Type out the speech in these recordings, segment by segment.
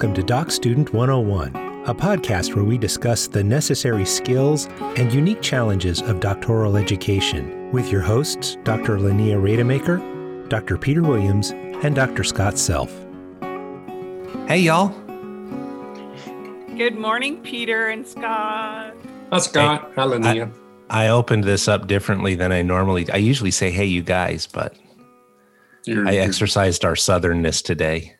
Welcome to Doc Student 101, a podcast where we discuss the necessary skills and unique challenges of doctoral education with your hosts, Dr. Linnea Rademacher, Dr. Peter Williams, and Dr. Scott Self. Hey, y'all. Good morning, Peter and Scott. Hi, Scott. Hey, Hi, Linnea. I, I opened this up differently than I normally. I usually say, "Hey, you guys," but you're, I exercised our southernness today.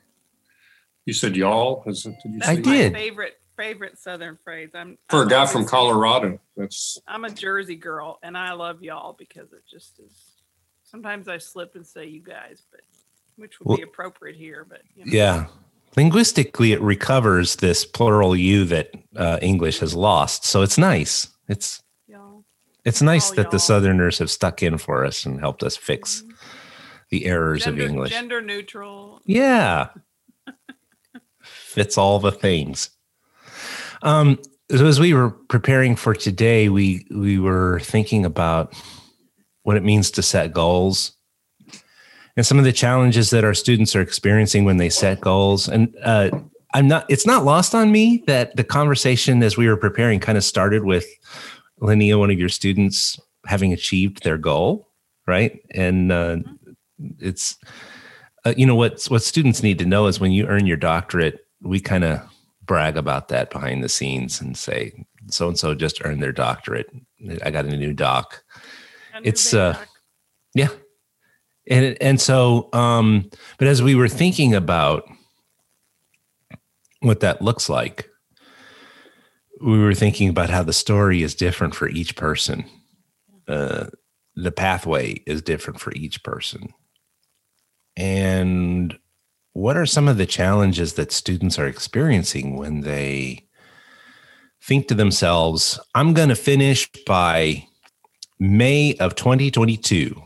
You said y'all. Is it, did you I did. favorite favorite southern phrase. I'm for I'm a guy from Colorado. That's I'm a Jersey girl, and I love y'all because it just is. Sometimes I slip and say you guys, but which would well, be appropriate here. But you know. yeah, linguistically, it recovers this plural you that uh, English has lost. So it's nice. It's y'all. it's nice that y'all. the Southerners have stuck in for us and helped us fix mm-hmm. the errors gender, of English. Gender neutral. Yeah fits all the things. Um, so as we were preparing for today, we we were thinking about what it means to set goals and some of the challenges that our students are experiencing when they set goals. And uh, I'm not. It's not lost on me that the conversation as we were preparing kind of started with Linnea, one of your students, having achieved their goal, right? And uh, it's uh, you know what what students need to know is when you earn your doctorate we kind of brag about that behind the scenes and say so and so just earned their doctorate. I got a new doc. A new it's uh doc. yeah. And and so um but as we were thinking about what that looks like, we were thinking about how the story is different for each person. Uh, the pathway is different for each person. And what are some of the challenges that students are experiencing when they think to themselves, I'm going to finish by May of 2022.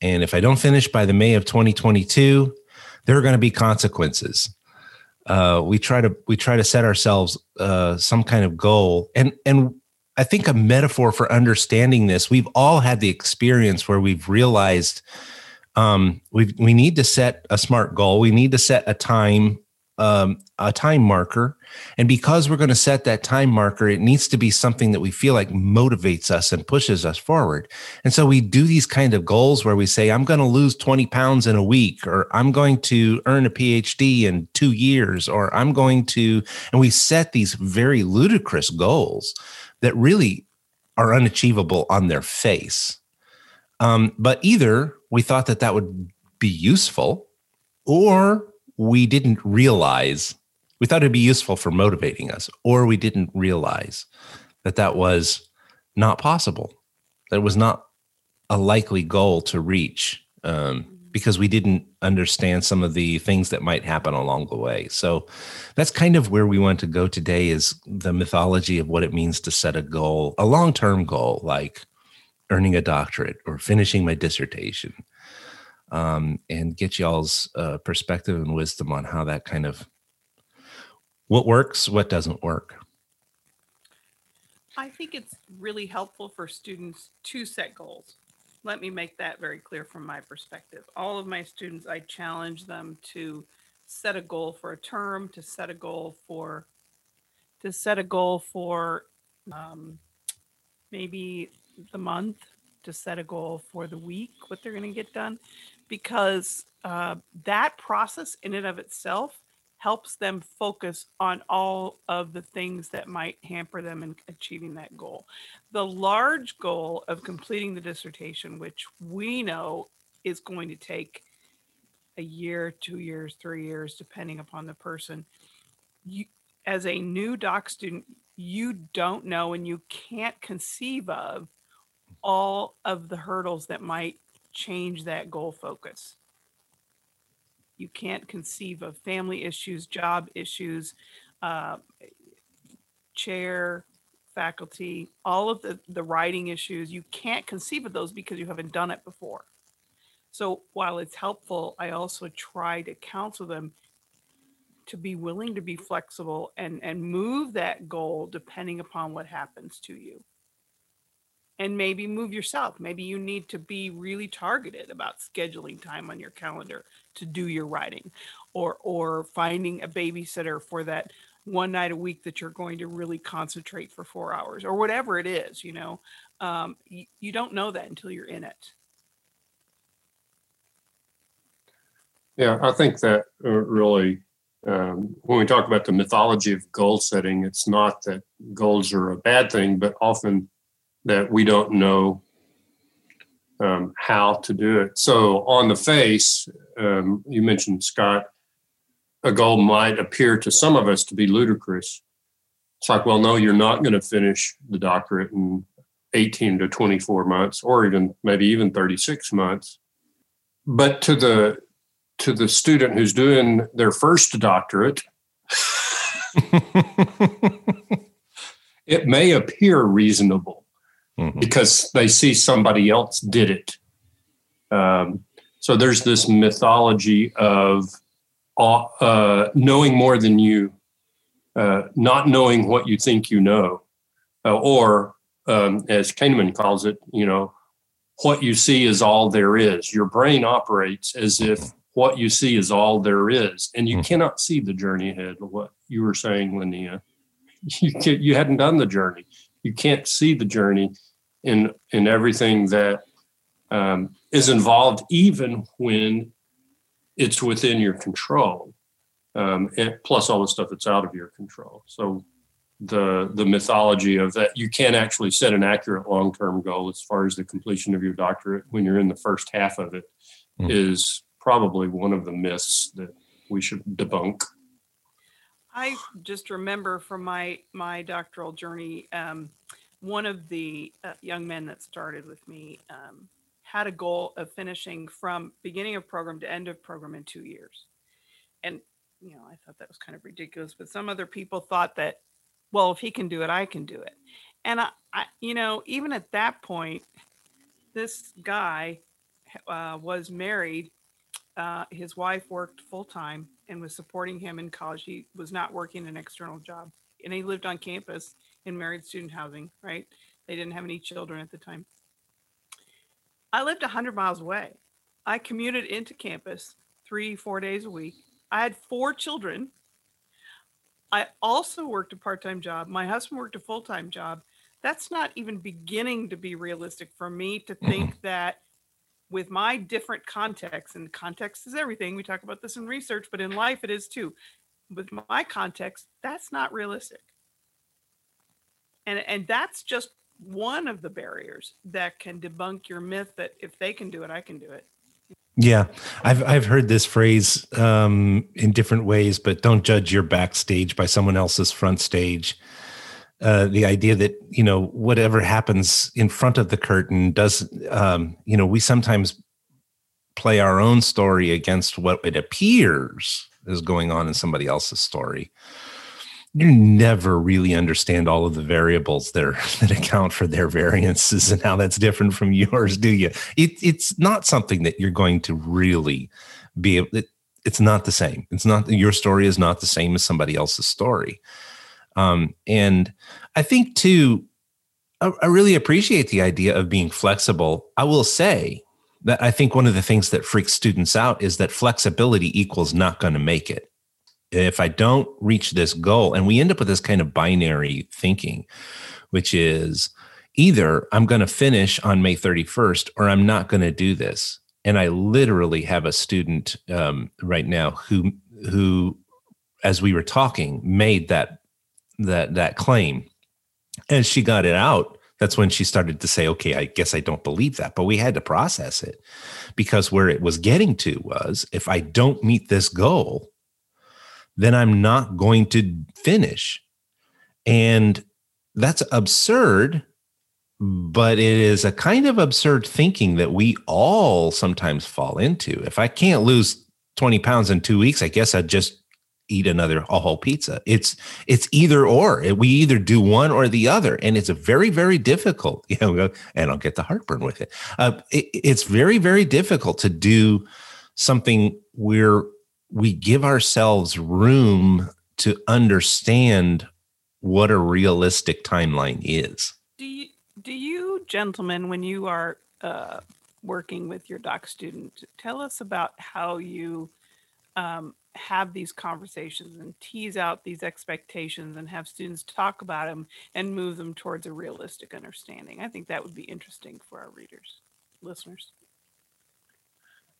And if I don't finish by the May of 2022, there are going to be consequences. Uh, we try to we try to set ourselves uh, some kind of goal, and and I think a metaphor for understanding this. We've all had the experience where we've realized um, we we need to set a smart goal. We need to set a time um, a time marker, and because we're going to set that time marker, it needs to be something that we feel like motivates us and pushes us forward. And so we do these kind of goals where we say, "I'm going to lose 20 pounds in a week," or "I'm going to earn a PhD in two years," or "I'm going to," and we set these very ludicrous goals that really are unachievable on their face. Um, but either we thought that that would be useful, or we didn't realize we thought it'd be useful for motivating us, or we didn't realize that that was not possible. That it was not a likely goal to reach um, because we didn't understand some of the things that might happen along the way. So that's kind of where we want to go today is the mythology of what it means to set a goal, a long-term goal like earning a doctorate or finishing my dissertation um, and get y'all's uh, perspective and wisdom on how that kind of what works what doesn't work. I think it's really helpful for students to set goals. Let me make that very clear from my perspective. All of my students i challenge them to set a goal for a term to set a goal for to set a goal for um, maybe the month to set a goal for the week, what they're going to get done, because uh, that process in and of itself helps them focus on all of the things that might hamper them in achieving that goal. The large goal of completing the dissertation, which we know is going to take a year, two years, three years, depending upon the person. You, as a new doc student, you don't know and you can't conceive of all of the hurdles that might change that goal focus. You can't conceive of family issues, job issues, uh, chair, faculty, all of the, the writing issues. You can't conceive of those because you haven't done it before. So while it's helpful, I also try to counsel them to be willing to be flexible and, and move that goal depending upon what happens to you and maybe move yourself. Maybe you need to be really targeted about scheduling time on your calendar to do your writing or or finding a babysitter for that one night a week that you're going to really concentrate for four hours or whatever it is you know um, you, you don't know that until you're in it Yeah, I think that uh, really, um, when we talk about the mythology of goal setting, it's not that goals are a bad thing, but often that we don't know um, how to do it. So, on the face, um, you mentioned Scott, a goal might appear to some of us to be ludicrous. It's like, well, no, you're not going to finish the doctorate in 18 to 24 months, or even maybe even 36 months. But to the to the student who's doing their first doctorate, it may appear reasonable Mhm. because they see somebody else did it. Um, so there's this mythology of uh, uh, knowing more than you, uh, not knowing what you think you know, uh, or um, as Kahneman calls it, you know, what you see is all there is. Your brain operates as if what you see is all there is, and you Mhm. cannot see the journey ahead. What you were saying, Linnea, you you hadn't done the journey. You can't see the journey in in everything that um, is involved, even when it's within your control. Um, and plus all the stuff that's out of your control. So the the mythology of that you can't actually set an accurate long term goal as far as the completion of your doctorate when you're in the first half of it is Mm. probably one of the myths that we should debunk. I just remember from my my doctoral journey, um, one of the uh, young men that started with me um, had a goal of finishing from beginning of program to end of program in two years, and you know I thought that was kind of ridiculous. But some other people thought that, well, if he can do it, I can do it. And I, I you know, even at that point, this guy uh, was married uh, his wife worked full time and was supporting him in college. He was not working an external job, and he lived on campus in married student housing. Right? They didn't have any children at the time. I lived 100 miles away. I commuted into campus three, four days a week. I had four children. I also worked a part time job. My husband worked a full time job. That's not even beginning to be realistic for me to mm-hmm. think that with my different context, and context is everything. We talk about this in research, but in life it is too. With my context, that's not realistic. And and that's just one of the barriers that can debunk your myth that if they can do it, I can do it. Yeah, I've I've heard this phrase um, in different ways, but don't judge your backstage by someone else's front stage. Uh, the idea that you know whatever happens in front of the curtain does, um, you know, we sometimes play our own story against what it appears is going on in somebody else's story. You never really understand all of the variables there that account for their variances and how that's different from yours, do you? It, it's not something that you're going to really be able. It, it's not the same. It's not your story is not the same as somebody else's story. Um, and I think too, I, I really appreciate the idea of being flexible. I will say that I think one of the things that freaks students out is that flexibility equals not going to make it. If I don't reach this goal, and we end up with this kind of binary thinking, which is either I'm going to finish on May 31st or I'm not going to do this. And I literally have a student um, right now who who, as we were talking, made that that that claim. As she got it out, that's when she started to say, okay, I guess I don't believe that. But we had to process it because where it was getting to was if I don't meet this goal, then I'm not going to finish. And that's absurd, but it is a kind of absurd thinking that we all sometimes fall into. If I can't lose 20 pounds in two weeks, I guess I'd just eat another whole pizza. It's it's either or. We either do one or the other, and it's a very very difficult. You know, and I'll get the heartburn with it. Uh, it it's very very difficult to do something where we give ourselves room to understand what a realistic timeline is. Do you Do you gentlemen, when you are uh, working with your doc student, tell us about how you um, have these conversations and tease out these expectations and have students talk about them and move them towards a realistic understanding. I think that would be interesting for our readers, listeners.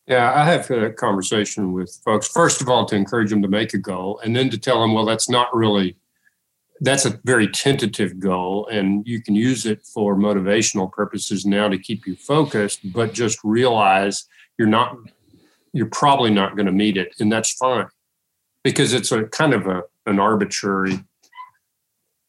Yeah, I have a conversation with folks, first of all, to encourage them to make a goal, and then to tell them, well, that's not really, that's a very tentative goal, and you can use it for motivational purposes now to keep you focused, but just realize you're not, you're probably not going to meet it, and that's fine because it's a kind of a an arbitrary,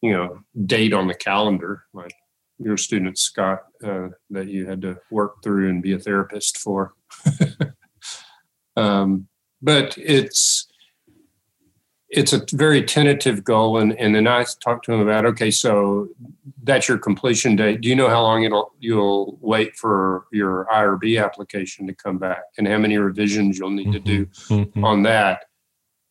you know, date on the calendar, like your student Scott uh, that you had to work through and be a therapist for. um, but it's it's a very tentative goal, and and then I talked to him about okay, so that's your completion date. Do you know how long it'll you'll wait for your IRB application to come back, and how many revisions you'll need mm-hmm. to do mm-hmm. on that?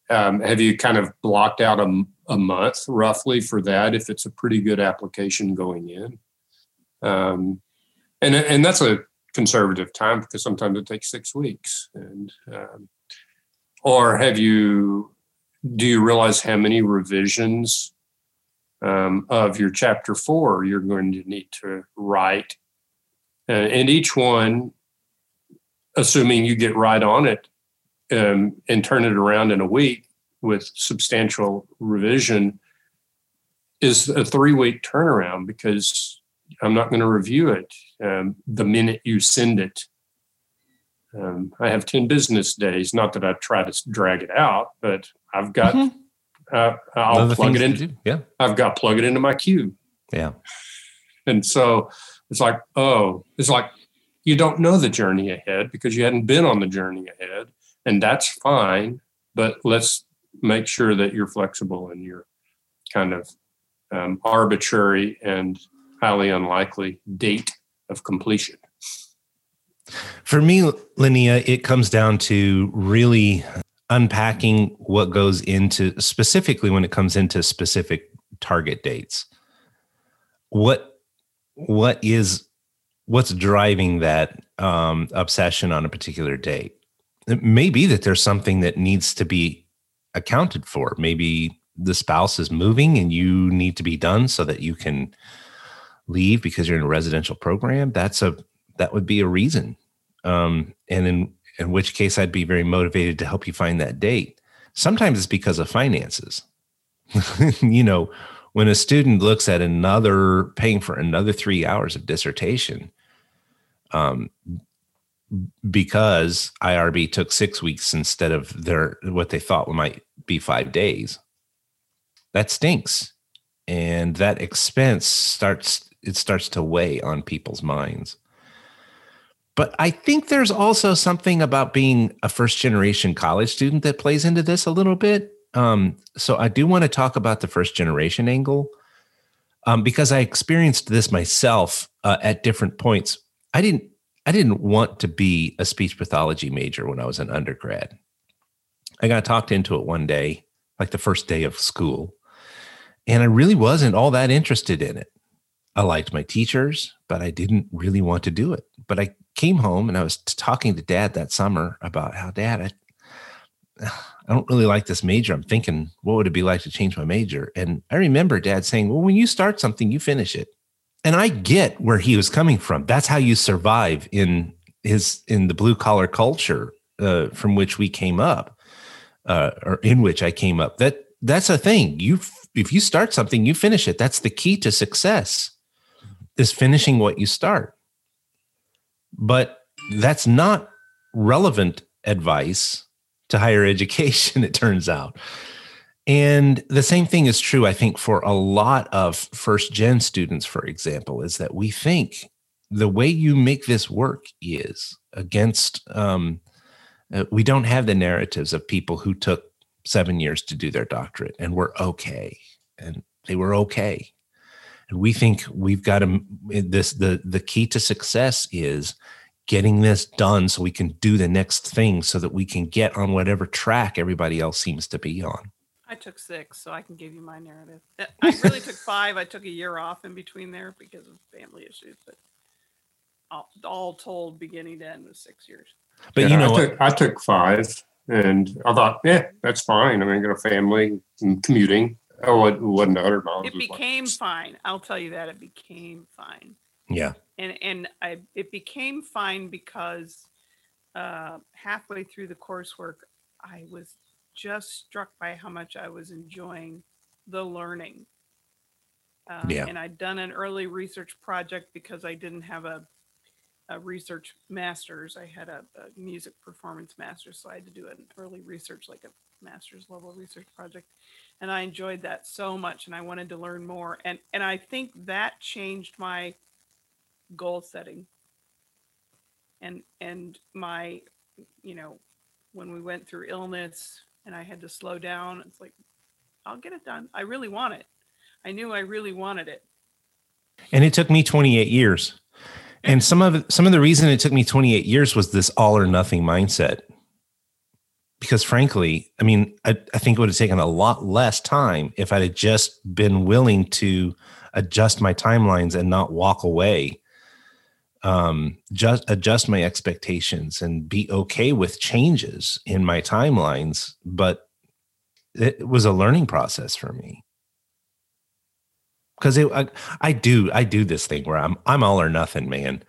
Um, have you kind of blocked out a, a month roughly for that if it's a pretty good application going in? Um, and and that's a conservative time because sometimes it takes six weeks. And um, or have you? Do you realize how many revisions um, of your chapter four you're going to need to write? Uh, and each one, assuming you get right on it um, and turn it around in a week with substantial revision, is a three week turnaround because I'm not going to review it um, the minute you send it. Um, I have 10 business days. Not that I try to drag it out, but I've got, mm-hmm. uh, I'll plug it in. Yeah. I've got plug it into my queue. Yeah. And so it's like, oh, it's like you don't know the journey ahead because you hadn't been on the journey ahead. And that's fine. But let's make sure that you're flexible and you're kind of um, arbitrary and highly unlikely date of completion. For me, Linnea, it comes down to really unpacking what goes into specifically when it comes into specific target dates. What what is what's driving that um, obsession on a particular date? It may be that there's something that needs to be accounted for. Maybe the spouse is moving and you need to be done so that you can leave because you're in a residential program, that's a that would be a reason. Um, and in in which case, I'd be very motivated to help you find that date. Sometimes it's because of finances. you know, when a student looks at another paying for another three hours of dissertation, um, because IRB took six weeks instead of their what they thought might be five days, that stinks, and that expense starts it starts to weigh on people's minds. But I think there's also something about being a first generation college student that plays into this a little bit. Um, so I do want to talk about the first generation angle um, because I experienced this myself uh, at different points. I didn't I didn't want to be a speech pathology major when I was an undergrad. I got talked into it one day, like the first day of school, and I really wasn't all that interested in it. I liked my teachers, but I didn't really want to do it. But I came home and I was talking to dad that summer about how dad, I, I don't really like this major. I'm thinking, what would it be like to change my major? And I remember dad saying, well, when you start something, you finish it. And I get where he was coming from. That's how you survive in his, in the blue collar culture uh, from which we came up, uh, or in which I came up. That that's a thing. You, if you start something, you finish it. That's the key to success is finishing what you start. But that's not relevant advice to higher education, it turns out. And the same thing is true, I think, for a lot of first gen students, for example, is that we think the way you make this work is against, um, uh, we don't have the narratives of people who took seven years to do their doctorate and were okay. And they were okay we think we've got to this the the key to success is getting this done so we can do the next thing so that we can get on whatever track everybody else seems to be on I took six, so I can give you my narrative. Uh, I really took five. I took a year off in between there because of family issues, but all, all told, beginning to end was six years. But Yeah, you know I took, I took five, and I thought, yeah, that's fine. I mean, I got a family and commuting. Oh, it wasn't a hundred miles. It was like- became fine. I'll tell you that it became fine. Yeah. and and I it became fine because uh, halfway through the coursework, I was just struck by how much I was enjoying the learning. Um, Yeah. And I'd done an early research project because I didn't have a, a research master's. I had a, a music performance master's, so I had to do an early research, like a master's level research project. And I enjoyed that so much, and I wanted to learn more. And and I think that changed my goal setting and and my you know when we went through illness and i had to slow down it's like i'll get it done i really want it i knew i really wanted it And it took me 28 years. And some of some of the reason it took me 28 years was this all or nothing mindset. Because frankly, I mean, I, I think it would have taken a lot less time if I had just been willing to adjust my timelines and not walk away. Um, just adjust my expectations and be okay with changes in my timelines. But it was a learning process for me because I, I do I do this thing where I'm I'm all or nothing, man.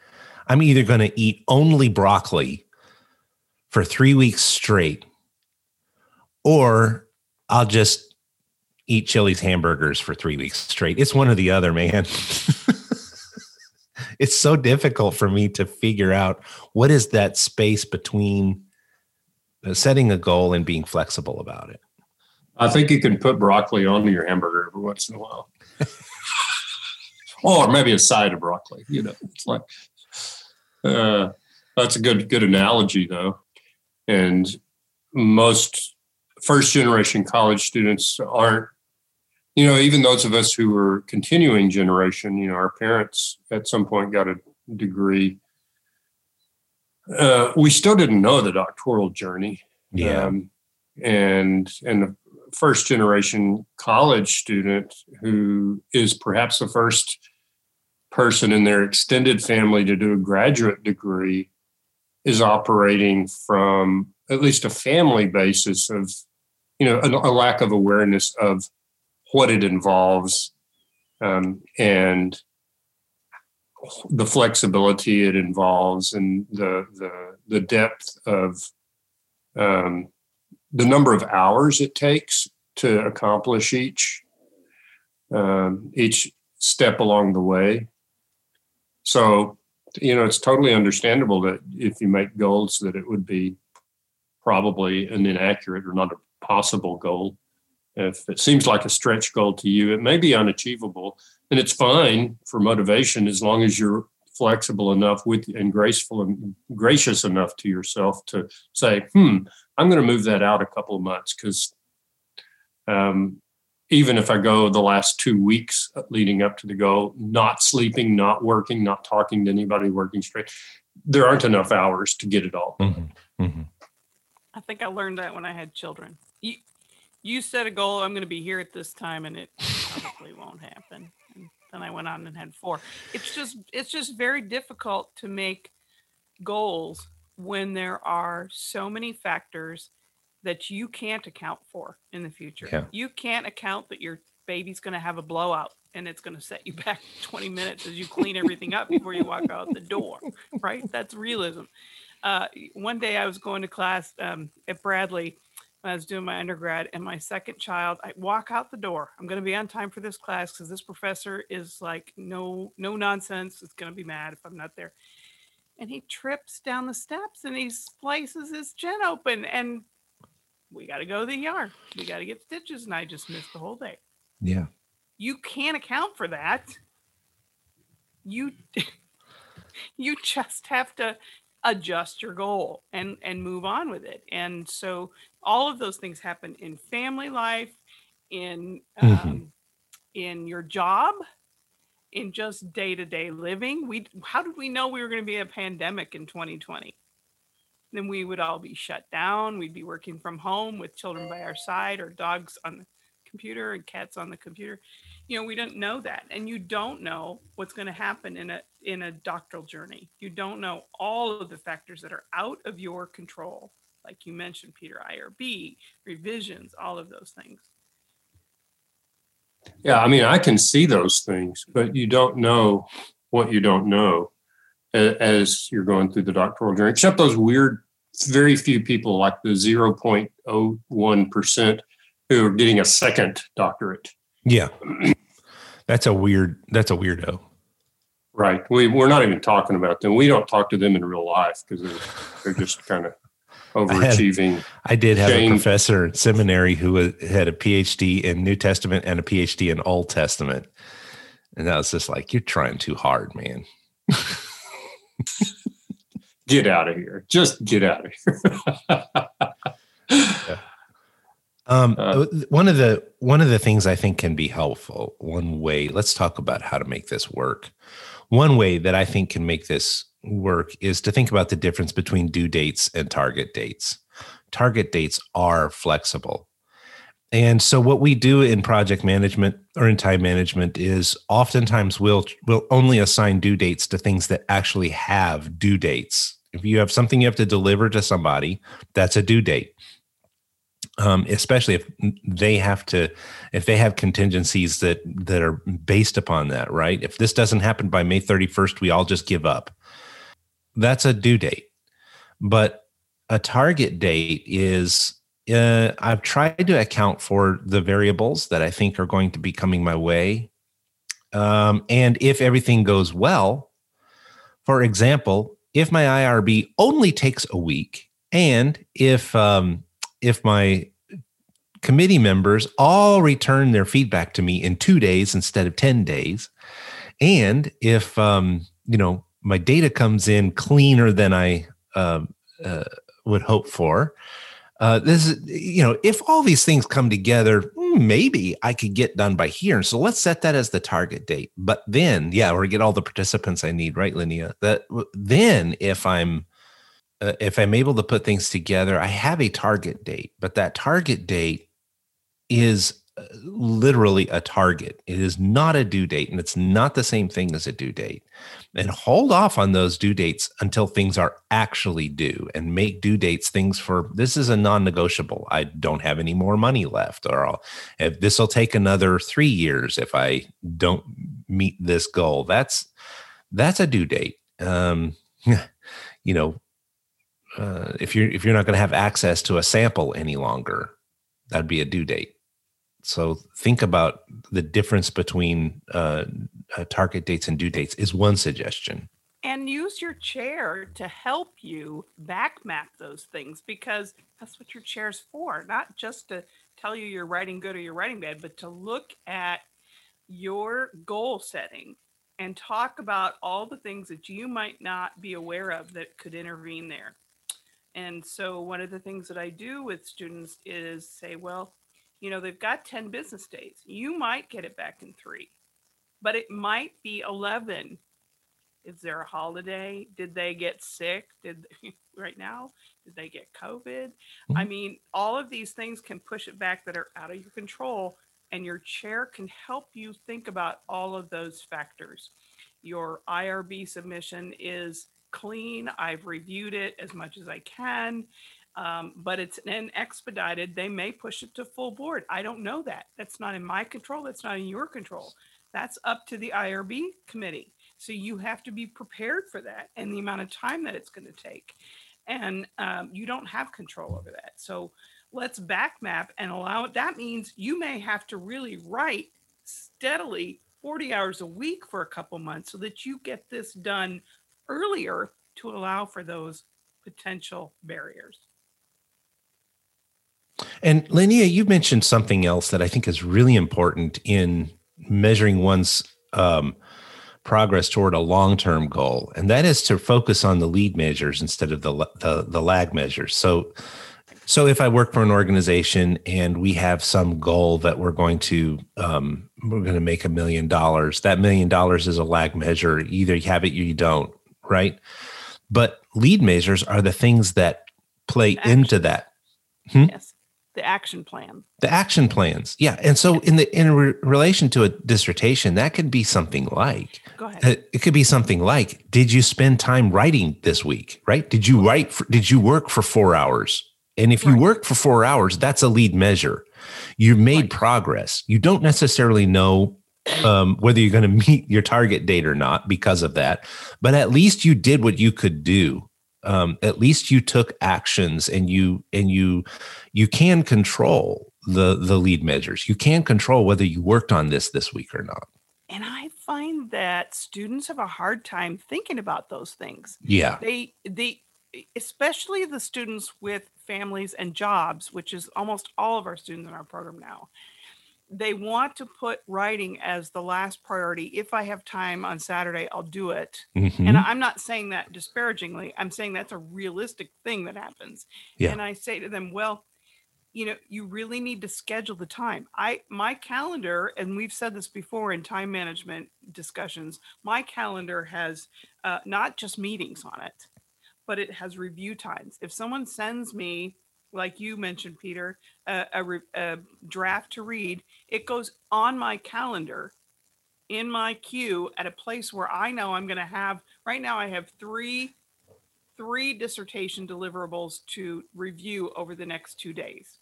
I'm either going to eat only broccoli for three weeks straight, or I'll just eat Chili's hamburgers for three weeks straight. It's one or the other, man. it's so difficult for me to figure out what is that space between uh, setting a goal and being flexible about it. I think you can put broccoli on your hamburger every once in a while. or maybe a side of broccoli, you know. It's like uh, that's a good good analogy though. And most first generation college students aren't you know, even those of us who were continuing generation, you know, our parents at some point got a degree. Uh, we still didn't know the doctoral journey. Um, and and the first generation college student who is perhaps the first person in their extended family to do a graduate degree is operating from at least a family basis of you know a, a lack of awareness of what it involves um, and the flexibility it involves and the the the depth of um, the number of hours it takes to accomplish each um, each step along the way. So, you know, it's totally understandable that if you make goals, that it would be probably an inaccurate or not a possible goal. If it seems like a stretch goal to you, it may be unachievable, and it's fine for motivation as long as you're flexible enough with and graceful and gracious enough to yourself to say, "Hmm, I'm going to move that out a couple of months because um, even if I go the last two weeks leading up to the goal, not sleeping, not working, not talking to anybody, working straight, there aren't enough hours to get it all. Mhm, mhm. i think i learned that when i had children you you set a goal i'm going to be here at this time and it probably won't happen and then i went on and had four it's just it's just very difficult to make goals when there are so many factors that you can't account for in the future. Yeah. You can't account that your baby's going to have a blowout and it's going to set you back 20 minutes as you clean everything up before you walk out the door, right? That's realism. Uh, one day I was going to class um, at Bradley when I was doing my undergrad, and my second child, I walk out the door. I'm going to be on time for this class because this professor is like, no, no nonsense. It's going to be mad if I'm not there. And he trips down the steps and he splices his chin open, and we got to go to the ER. We got to get stitches, and I just missed the whole day. Yeah. You can't account for that. You you just have to adjust your goal and and move on with it. And so all of those things happen in family life, in um, Mhm. in your job, in just day to day living. We how did we know we were going to be a pandemic in 2020? then we would all be shut down. We'd be working from home with children by our side or dogs on the computer and cats on the computer. You know, we don't know that. And you don't know what's going to happen in a in a doctoral journey. You don't know all of the factors that are out of your control. Like you mentioned, Peter, IRB, revisions, all of those things. Yeah, I mean, I can see those things, but you don't know what you don't know as you're going through the doctoral journey, except those weird, very few people like the 0.01% who are getting a second doctorate. Yeah. That's a weird, that's a weirdo. Right. We, we're not even talking about them. We don't talk to them in real life because they're, they're just kind of overachieving. I, had, I did have Jane. a professor in seminary who had a PhD in New Testament and a PhD in Old Testament. And I was just like, you're trying too hard, man. get out of here. Just get out of here. yeah. Um, uh, one of the one of the things I think can be helpful. One way, let's talk about how to make this work. One way that I think can make this work is to think about the difference between due dates and target dates. Target dates are flexible. And so what we do in project management or in time management is oftentimes we'll we'll only assign due dates to things that actually have due dates. If you have something you have to deliver to somebody, that's a due date. Um, especially if they have to, if they have contingencies that that are based upon that, right? If this doesn't happen by May 31st, we all just give up. That's a due date. But a target date is uh, I've tried to account for the variables that I think are going to be coming my way. Um, and if everything goes well, for example, if my IRB only takes a week, and if um, if my committee members all return their feedback to me in two days instead of ten days, and if um, you know my data comes in cleaner than I uh, uh, would hope for, uh, this is, you know, if all these things come together, hmm, maybe I could get done by here. So let's set that as the target date. But then, yeah, or get all the participants I need, right, Linnea? That then, if I'm uh, if I'm able to put things together, I have a target date, but that target date is literally a target. It is not a due date, and it's not the same thing as a due date. And hold off on those due dates until things are actually due and make due dates things for this is a non negotiable. I don't have any more money left, or I'll, if this will take another three years if I don't meet this goal. That's that's a due date. Um, you know, uh, if you're if you're not going to have access to a sample any longer, that'd be a due date. So think about the difference between uh, uh, target dates and due dates is one suggestion. And use your chair to help you back map those things because that's what your chair's for, not just to tell you you're writing good or you're writing bad, but to look at your goal setting and talk about all the things that you might not be aware of that could intervene there. And so, one of the things that I do with students is say, well, you know, they've got 10 business days. You might get it back in three, but it might be 11. Is there a holiday? Did they get sick? Did right now? Did they get COVID? Mm-hmm. I mean, all of these things can push it back that are out of your control, and your chair can help you think about all of those factors. Your IRB submission is clean. I've reviewed it as much as I can um, but it's an expedited. They may push it to full board. I don't know that. That's not in my control. That's not in your control. That's up to the IRB committee. So you have to be prepared for that and the amount of time that it's going to take. And um, you don't have control over that. So let's back map and allow it. That means you may have to really write steadily 40 hours a week for a couple months so that you get this done earlier to allow for those potential barriers. And Linnea, you mentioned something else that I think is really important in measuring one's um, progress toward a long-term goal, and that is to focus on the lead measures instead of the, the, the lag measures. So, so if I work for an organization and we have some goal that we're going to um, we're going to make a million dollars, that million dollars is a lag measure. Either you have it or you don't, right? But lead measures are the things that play Action. into that. Hmm? Yes. The action plan. The action plans. Yeah. And so in the in re- relation to a dissertation, that could be something like Go ahead. uh, it could be something like did you spend time writing this week, right? Did you write for, did you work for 4 hours? And if you work for 4 hours, that's a lead measure. You made Right. progress. You don't necessarily know um, whether you're going to meet your target date or not because of that, but at least you did what you could do. Um, at least you took actions and you and you you can control the the lead measures. You can control whether you worked on this this week or not. And I find that students have a hard time thinking about those things. Yeah. They they especially the students with families and jobs, which is almost all of our students in our program now. They want to put writing as the last priority. If I have time on Saturday, I'll do it. Mhm. And I'm not saying that disparagingly. I'm saying that's a realistic thing that happens. Yeah. And I say to them, well, you know, you really need to schedule the time. I my calendar, and we've said this before in time management discussions, my calendar has uh, not just meetings on it, but it has review times. If someone sends me, like you mentioned, Peter, a, a, re- a draft to read, it goes on my calendar in my queue at a place where I know I'm going to have. Right now, I have three three dissertation deliverables to review over the next two days,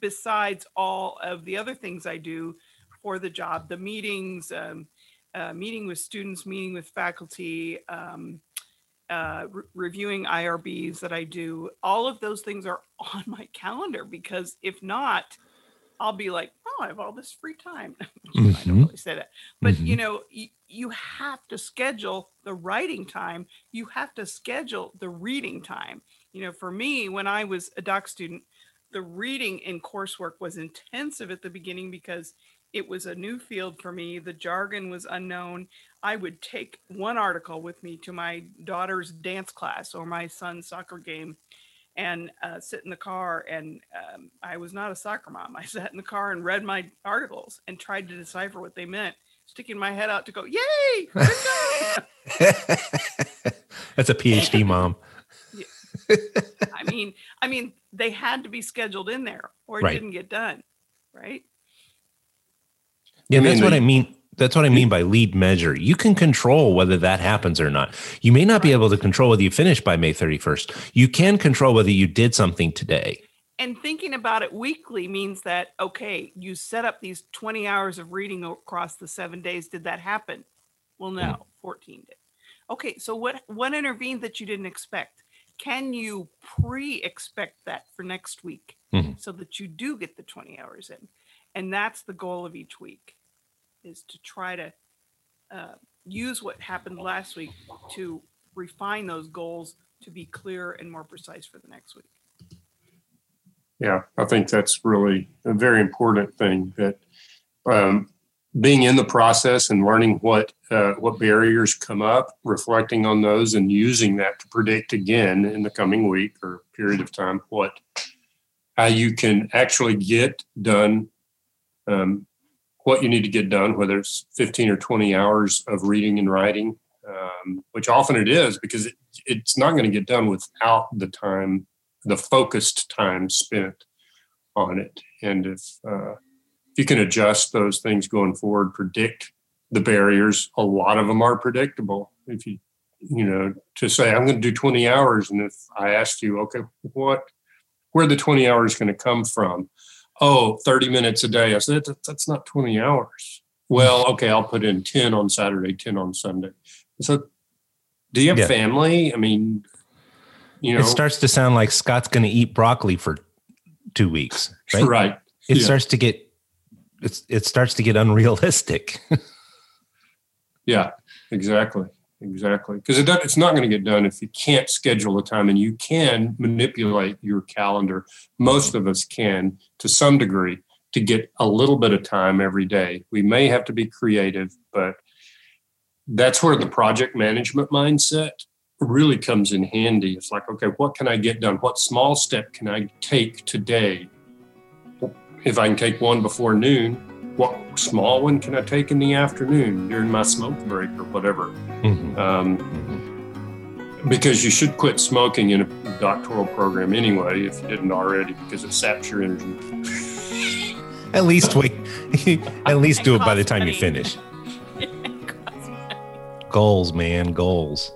besides all of the other things I do for the job, the meetings, um, uh, meeting with students, meeting with faculty, um, uh, re- reviewing IRBs that I do. All of those things are on my calendar because if not, I'll be like, oh, I have all this free time. I don't Mhm. really say that, but you Mhm. know, y- you have to schedule the writing time. You have to schedule the reading time. You know, for me, when I was a doc student, the reading in coursework was intensive at the beginning because it was a new field for me. The jargon was unknown. I would take one article with me to my daughter's dance class or my son's soccer game and uh, sit in the car. And um, I was not a soccer mom. I sat in the car and read my articles and tried to decipher what they meant, sticking my head out to go, Yay! That's a PhD mom. I mean, I mean, they had to be scheduled in there or it Right. didn't get done. Right. Yeah, that's what I mean. That's what I mean by lead measure. You can control whether that happens or not. You may not be able to control whether you finish by May 31st. You can control whether you did something today. And thinking about it weekly means that, okay, you set up these 20 hours of reading across the seven days. Did that happen? Well, no, mm. 14 did. Okay, so what what intervened that you didn't expect? Can you pre-expect that for next week Mhm. so that you do get the 20 hours in? And that's the goal of each week is to try to uh, use what happened last week to refine those goals to be clearer and more precise for the next week. Yeah, I think that's really a very important thing that um, being in the process and learning what uh, what barriers come up, reflecting on those, and using that to predict again in the coming week or period of time what how you can actually get done um, what you need to get done, whether it's 15 or 20 hours of reading and writing, um, which often it is because it, it's not going to get done without the time the focused time spent on it. And if uh, you can adjust those things going forward, predict the barriers. A lot of them are predictable. If you you know to say I'm going to do 20 hours, and if I asked you, okay, what where the 20 hours going to come from? Oh, 30 minutes a day. I said "That- that's not 20 hours. Well, okay, I'll put in 10 on Saturday, 10 on Sunday. So, do you have Yeah. family? I mean, you know, It starts to sound like Scott's going to eat broccoli for two weeks, right? right. It Yeah. starts to get it's it starts to get unrealistic. Yeah, exactly. Exactly. Because it it's not going to get done if you can't schedule a time and you can manipulate your calendar. Most of us can to some degree to get a little bit of time every day. We may have to be creative, but that's where the project management mindset really comes in handy. It's like, okay, what can I get done? What small step can I take today? If I can take one before noon, what small one can I take in the afternoon during my smoke break or whatever? Mhm. Um, because you should quit smoking in a doctoral program anyway if you didn't already because it saps your energy. At least wait. At least do it by the Costs time you finish. It costs money. Goals, man, goals.